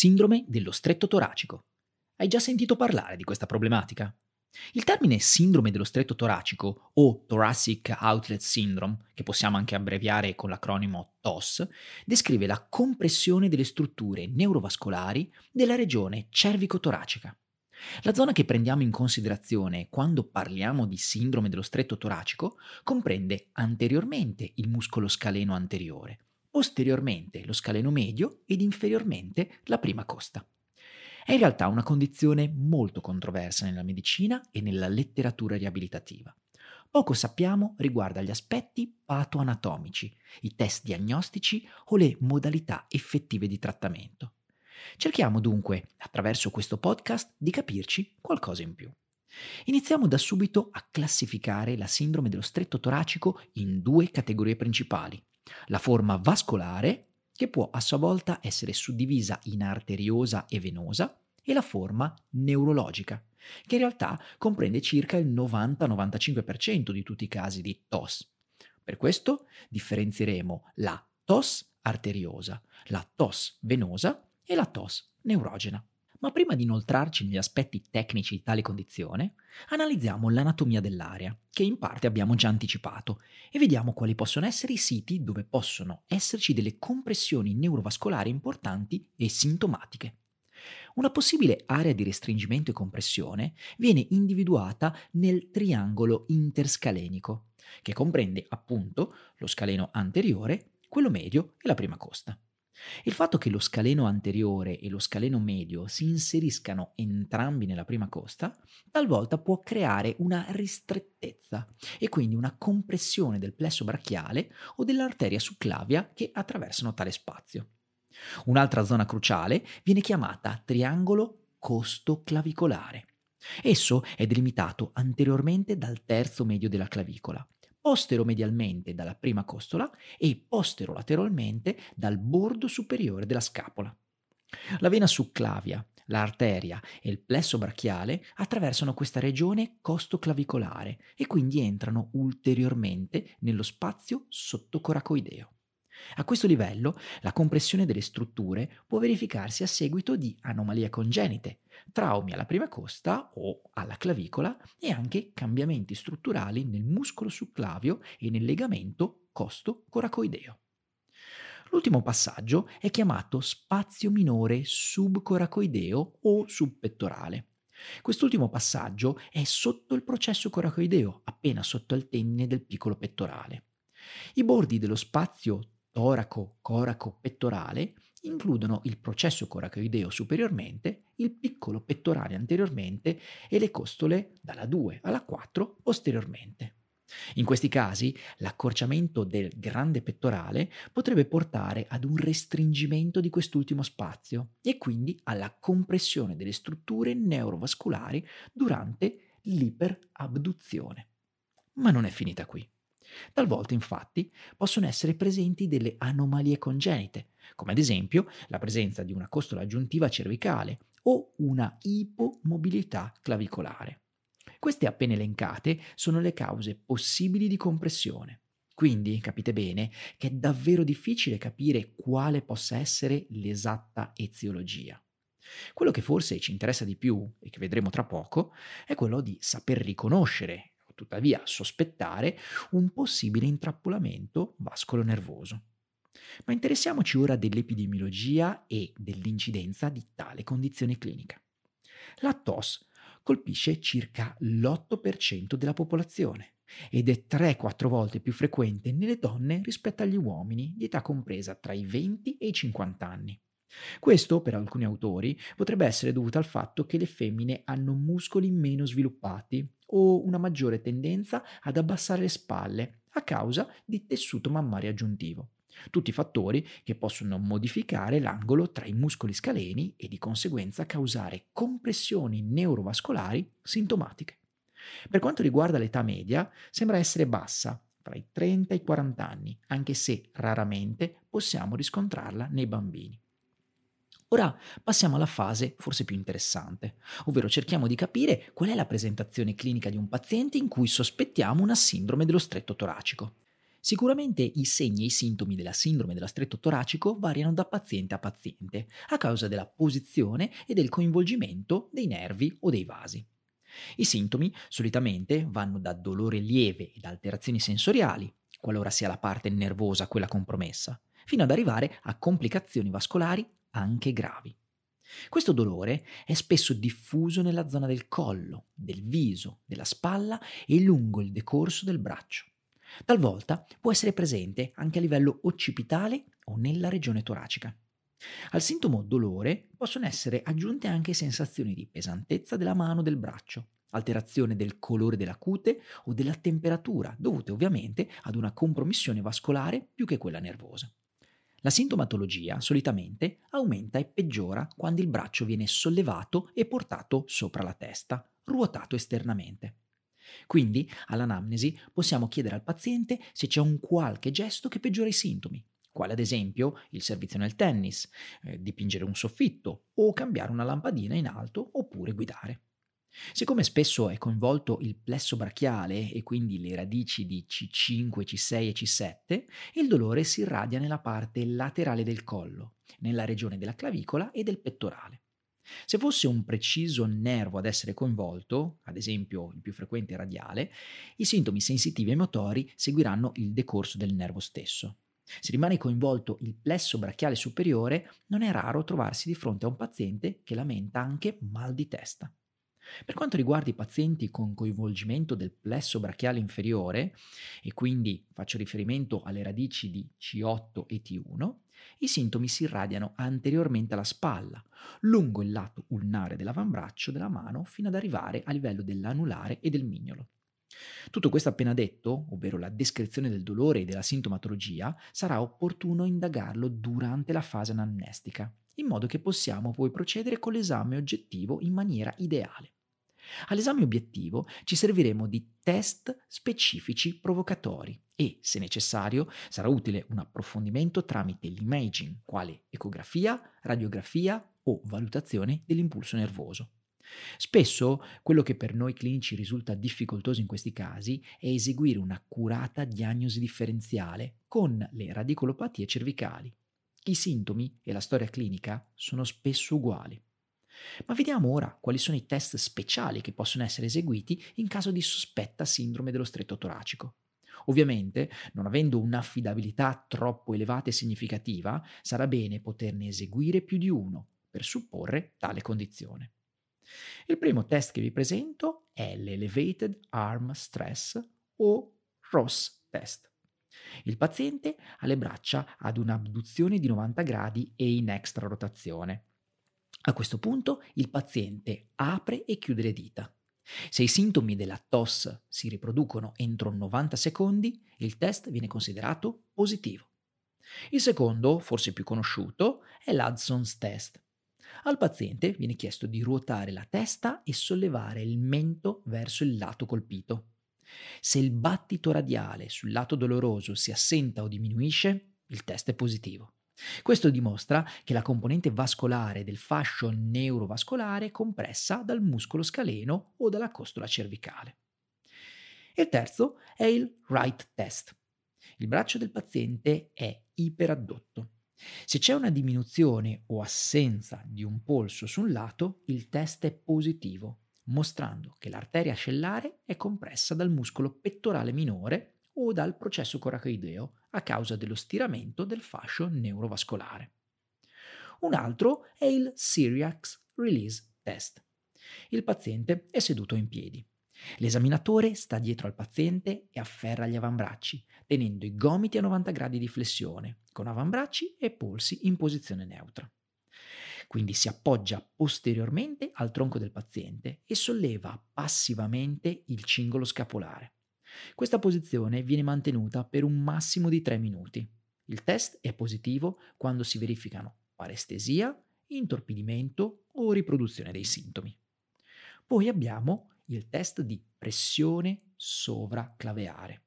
Sindrome dello stretto toracico. Hai già sentito parlare di questa problematica? Il termine sindrome dello stretto toracico o Thoracic Outlet Syndrome, che possiamo anche abbreviare con l'acronimo TOS, descrive la compressione delle strutture neurovascolari della regione cervico-toracica. La zona che prendiamo in considerazione quando parliamo di sindrome dello stretto toracico comprende anteriormente il muscolo scaleno anteriore, posteriormente lo scaleno medio ed inferiormente la prima costa. È in realtà una condizione molto controversa nella medicina e nella letteratura riabilitativa. Poco sappiamo riguardo agli aspetti patoanatomici, i test diagnostici o le modalità effettive di trattamento. Cerchiamo dunque, attraverso questo podcast, di capirci qualcosa in più. Iniziamo da subito a classificare la sindrome dello stretto toracico in due categorie principali. La forma vascolare, che può a sua volta essere suddivisa in arteriosa e venosa, e la forma neurologica, che in realtà comprende circa il 90-95% di tutti i casi di TOS. Per questo differenzieremo la TOS arteriosa, la TOS venosa e la TOS neurogena. Ma prima di inoltrarci negli aspetti tecnici di tale condizione, analizziamo l'anatomia dell'area, che in parte abbiamo già anticipato, e vediamo quali possono essere i siti dove possono esserci delle compressioni neurovascolari importanti e sintomatiche. Una possibile area di restringimento e compressione viene individuata nel triangolo interscalenico, che comprende appunto lo scaleno anteriore, quello medio e la prima costa. Il fatto che lo scaleno anteriore e lo scaleno medio si inseriscano entrambi nella prima costa talvolta può creare una ristrettezza e quindi una compressione del plesso brachiale o dell'arteria succlavia che attraversano tale spazio. Un'altra zona cruciale viene chiamata triangolo costo-clavicolare. Esso è delimitato anteriormente dal terzo medio della clavicola posteromedialmente dalla prima costola e posterolateralmente dal bordo superiore della scapola. La vena succlavia, l'arteria e il plesso brachiale attraversano questa regione costoclavicolare e quindi entrano ulteriormente nello spazio sottocoracoideo. A questo livello la compressione delle strutture può verificarsi a seguito di anomalie congenite, traumi alla prima costa o alla clavicola e anche cambiamenti strutturali nel muscolo succlavio e nel legamento costo-coracoideo. L'ultimo passaggio è chiamato spazio minore subcoracoideo o subpettorale. Quest'ultimo passaggio è sotto il processo coracoideo, appena sotto il tendine del piccolo pettorale. I bordi dello spazio toraco, coraco, pettorale includono il processo coracoideo superiormente, il piccolo pettorale anteriormente e le costole dalla 2 alla 4 posteriormente. In questi casi l'accorciamento del grande pettorale potrebbe portare ad un restringimento di quest'ultimo spazio e quindi alla compressione delle strutture neurovascolari durante l'iperabduzione. Ma non è finita qui. Talvolta infatti possono essere presenti delle anomalie congenite, come ad esempio la presenza di una costola aggiuntiva cervicale o una ipomobilità clavicolare. Queste appena elencate sono le cause possibili di compressione. Quindi capite bene che è davvero difficile capire quale possa essere l'esatta eziologia. Quello che forse ci interessa di più, e che vedremo tra poco, è quello di saper riconoscere tuttavia sospettare un possibile intrappolamento vascolo-nervoso. Ma interessiamoci ora dell'epidemiologia e dell'incidenza di tale condizione clinica. La TOS colpisce circa l'8% della popolazione ed è 3-4 volte più frequente nelle donne rispetto agli uomini di età compresa tra i 20 e i 50 anni. Questo, per alcuni autori, potrebbe essere dovuto al fatto che le femmine hanno muscoli meno sviluppati o una maggiore tendenza ad abbassare le spalle a causa di tessuto mammario aggiuntivo. Tutti fattori che possono modificare l'angolo tra i muscoli scaleni e di conseguenza causare compressioni neurovascolari sintomatiche. Per quanto riguarda l'età media, sembra essere bassa, tra i 30 e i 40 anni, anche se raramente possiamo riscontrarla nei bambini. Ora passiamo alla fase forse più interessante, ovvero cerchiamo di capire qual è la presentazione clinica di un paziente in cui sospettiamo una sindrome dello stretto toracico. Sicuramente i segni e i sintomi della sindrome dello stretto toracico variano da paziente a paziente a causa della posizione e del coinvolgimento dei nervi o dei vasi. I sintomi solitamente vanno da dolore lieve ed alterazioni sensoriali, qualora sia la parte nervosa quella compromessa, fino ad arrivare a complicazioni vascolari anche gravi. Questo dolore è spesso diffuso nella zona del collo, del viso, della spalla e lungo il decorso del braccio. Talvolta può essere presente anche a livello occipitale o nella regione toracica. Al sintomo dolore possono essere aggiunte anche sensazioni di pesantezza della mano o del braccio, alterazione del colore della cute o della temperatura, dovute ovviamente ad una compromissione vascolare più che quella nervosa. La sintomatologia solitamente aumenta e peggiora quando il braccio viene sollevato e portato sopra la testa, ruotato esternamente. Quindi, all'anamnesi, possiamo chiedere al paziente se c'è un qualche gesto che peggiora i sintomi, quale ad esempio il servizio nel tennis, eh, dipingere un soffitto o cambiare una lampadina in alto oppure guidare. Siccome spesso è coinvolto il plesso brachiale e quindi le radici di C5, C6 e C7, il dolore si irradia nella parte laterale del collo, nella regione della clavicola e del pettorale. Se fosse un preciso nervo ad essere coinvolto, ad esempio il più frequente radiale, i sintomi sensitivi e motori seguiranno il decorso del nervo stesso. Se rimane coinvolto il plesso brachiale superiore, non è raro trovarsi di fronte a un paziente che lamenta anche mal di testa. Per quanto riguarda i pazienti con coinvolgimento del plesso brachiale inferiore, e quindi faccio riferimento alle radici di C8 e T1, i sintomi si irradiano anteriormente alla spalla, lungo il lato ulnare dell'avambraccio della mano fino ad arrivare a livello dell'anulare e del mignolo. Tutto questo appena detto, ovvero la descrizione del dolore e della sintomatologia, sarà opportuno indagarlo durante la fase anamnestica, in modo che possiamo poi procedere con l'esame oggettivo in maniera ideale. All'esame obiettivo ci serviremo di test specifici provocatori e, se necessario, sarà utile un approfondimento tramite l'imaging, quale ecografia, radiografia o valutazione dell'impulso nervoso. Spesso quello che per noi clinici risulta difficoltoso in questi casi è eseguire un'accurata diagnosi differenziale con le radicolopatie cervicali. I sintomi e la storia clinica sono spesso uguali. Ma vediamo ora quali sono i test speciali che possono essere eseguiti in caso di sospetta sindrome dello stretto toracico. Ovviamente, non avendo un'affidabilità troppo elevata e significativa, sarà bene poterne eseguire più di uno per supporre tale condizione. Il primo test che vi presento è l'Elevated Arm Stress o ROS test. Il paziente ha le braccia ad un'abduzione di 90 gradi e in extra rotazione. A questo punto il paziente apre e chiude le dita. Se i sintomi della TOS si riproducono entro 90 secondi, il test viene considerato positivo. Il secondo, forse più conosciuto, è l'Hudson's test. Al paziente viene chiesto di ruotare la testa e sollevare il mento verso il lato colpito. Se il battito radiale sul lato doloroso si assenta o diminuisce, il test è positivo. Questo dimostra che la componente vascolare del fascio neurovascolare è compressa dal muscolo scaleno o dalla costola cervicale. Il terzo è il right test. Il braccio del paziente è iperaddotto. Se c'è una diminuzione o assenza di un polso su un lato, il test è positivo, mostrando che l'arteria ascellare è compressa dal muscolo pettorale minore o dal processo coracoideo a causa dello stiramento del fascio neurovascolare. Un altro è il Syriax Release Test. Il paziente è seduto in piedi. L'esaminatore sta dietro al paziente e afferra gli avambracci, tenendo i gomiti a 90 gradi di flessione, con avambracci e polsi in posizione neutra. Quindi si appoggia posteriormente al tronco del paziente e solleva passivamente il cingolo scapolare. Questa posizione viene mantenuta per un massimo di 3 minuti. Il test è positivo quando si verificano parestesia, intorpidimento o riproduzione dei sintomi. Poi abbiamo il test di pressione sovraclaveare.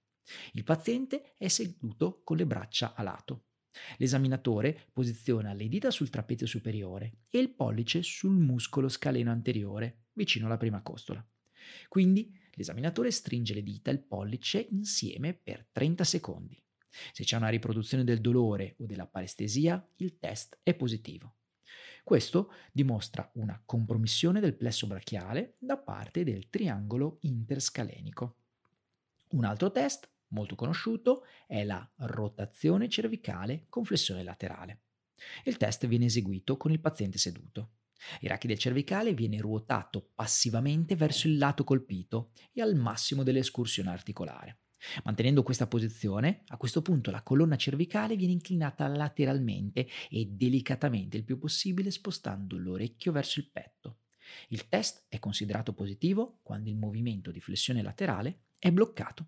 Il paziente è seduto con le braccia a lato. L'esaminatore posiziona le dita sul trapezio superiore e il pollice sul muscolo scaleno anteriore, vicino alla prima costola. Quindi L'esaminatore stringe le dita e il pollice insieme per 30 secondi. Se c'è una riproduzione del dolore o della parestesia, il test è positivo. Questo dimostra una compromissione del plesso brachiale da parte del triangolo interscalenico. Un altro test molto conosciuto è la rotazione cervicale con flessione laterale. Il test viene eseguito con il paziente seduto. Il rachide cervicale viene ruotato passivamente verso il lato colpito e al massimo dell'escursione articolare. Mantenendo questa posizione, a questo punto la colonna cervicale viene inclinata lateralmente e delicatamente il più possibile spostando l'orecchio verso il petto. Il test è considerato positivo quando il movimento di flessione laterale è bloccato.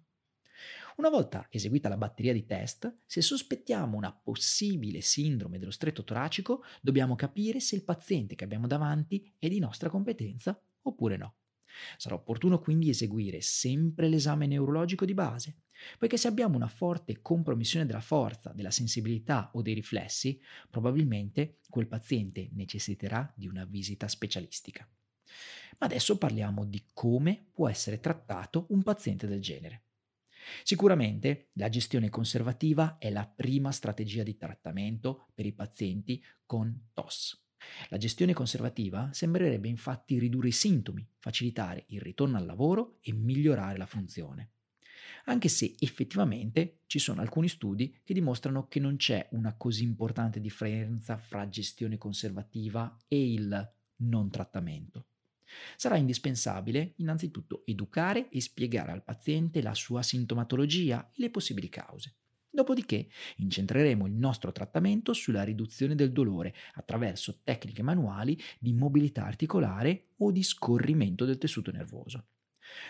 Una volta eseguita la batteria di test, se sospettiamo una possibile sindrome dello stretto toracico, dobbiamo capire se il paziente che abbiamo davanti è di nostra competenza oppure no. Sarà opportuno quindi eseguire sempre l'esame neurologico di base, poiché se abbiamo una forte compromissione della forza, della sensibilità o dei riflessi, probabilmente quel paziente necessiterà di una visita specialistica. Ma adesso parliamo di come può essere trattato un paziente del genere. Sicuramente la gestione conservativa è la prima strategia di trattamento per i pazienti con TOS. La gestione conservativa sembrerebbe infatti ridurre i sintomi, facilitare il ritorno al lavoro e migliorare la funzione. Anche se effettivamente ci sono alcuni studi che dimostrano che non c'è una così importante differenza fra gestione conservativa e il non trattamento. Sarà indispensabile innanzitutto educare e spiegare al paziente la sua sintomatologia e le possibili cause. Dopodiché incentreremo il nostro trattamento sulla riduzione del dolore attraverso tecniche manuali di mobilità articolare o di scorrimento del tessuto nervoso.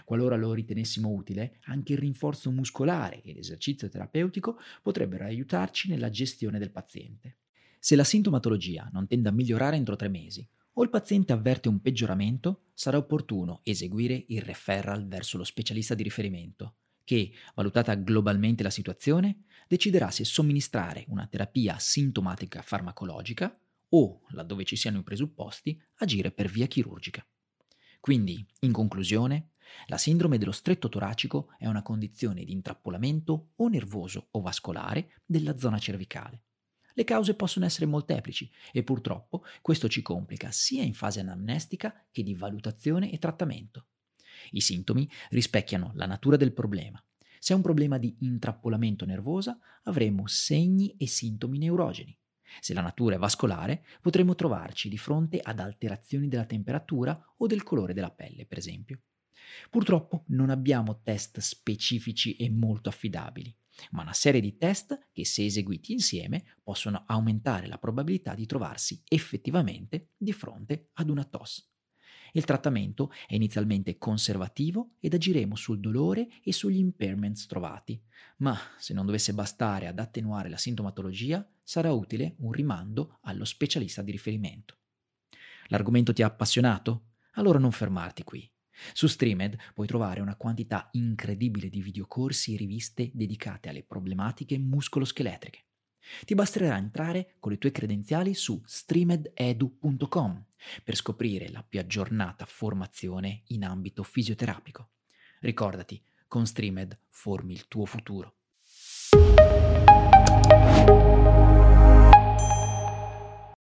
Qualora lo ritenessimo utile, anche il rinforzo muscolare e l'esercizio terapeutico potrebbero aiutarci nella gestione del paziente. Se la sintomatologia non tende a migliorare entro tre mesi o il paziente avverte un peggioramento, sarà opportuno eseguire il referral verso lo specialista di riferimento, che, valutata globalmente la situazione, deciderà se somministrare una terapia sintomatica farmacologica o, laddove ci siano i presupposti, agire per via chirurgica. Quindi, in conclusione, la sindrome dello stretto toracico è una condizione di intrappolamento o nervoso o vascolare della zona cervicale le cause possono essere molteplici e purtroppo questo ci complica sia in fase anamnestica che di valutazione e trattamento. I sintomi rispecchiano la natura del problema. Se è un problema di intrappolamento nervosa, avremo segni e sintomi neurogeni. Se la natura è vascolare, potremo trovarci di fronte ad alterazioni della temperatura o del colore della pelle, per esempio. Purtroppo non abbiamo test specifici e molto affidabili ma una serie di test che se eseguiti insieme possono aumentare la probabilità di trovarsi effettivamente di fronte ad una TOS. Il trattamento è inizialmente conservativo ed agiremo sul dolore e sugli impairments trovati, ma se non dovesse bastare ad attenuare la sintomatologia, sarà utile un rimando allo specialista di riferimento. L'argomento ti ha appassionato? Allora non fermarti qui. Su Streamed puoi trovare una quantità incredibile di videocorsi e riviste dedicate alle problematiche muscoloscheletriche. Ti basterà entrare con le tue credenziali su streamededu.com per scoprire la più aggiornata formazione in ambito fisioterapico. Ricordati, con Streamed formi il tuo futuro.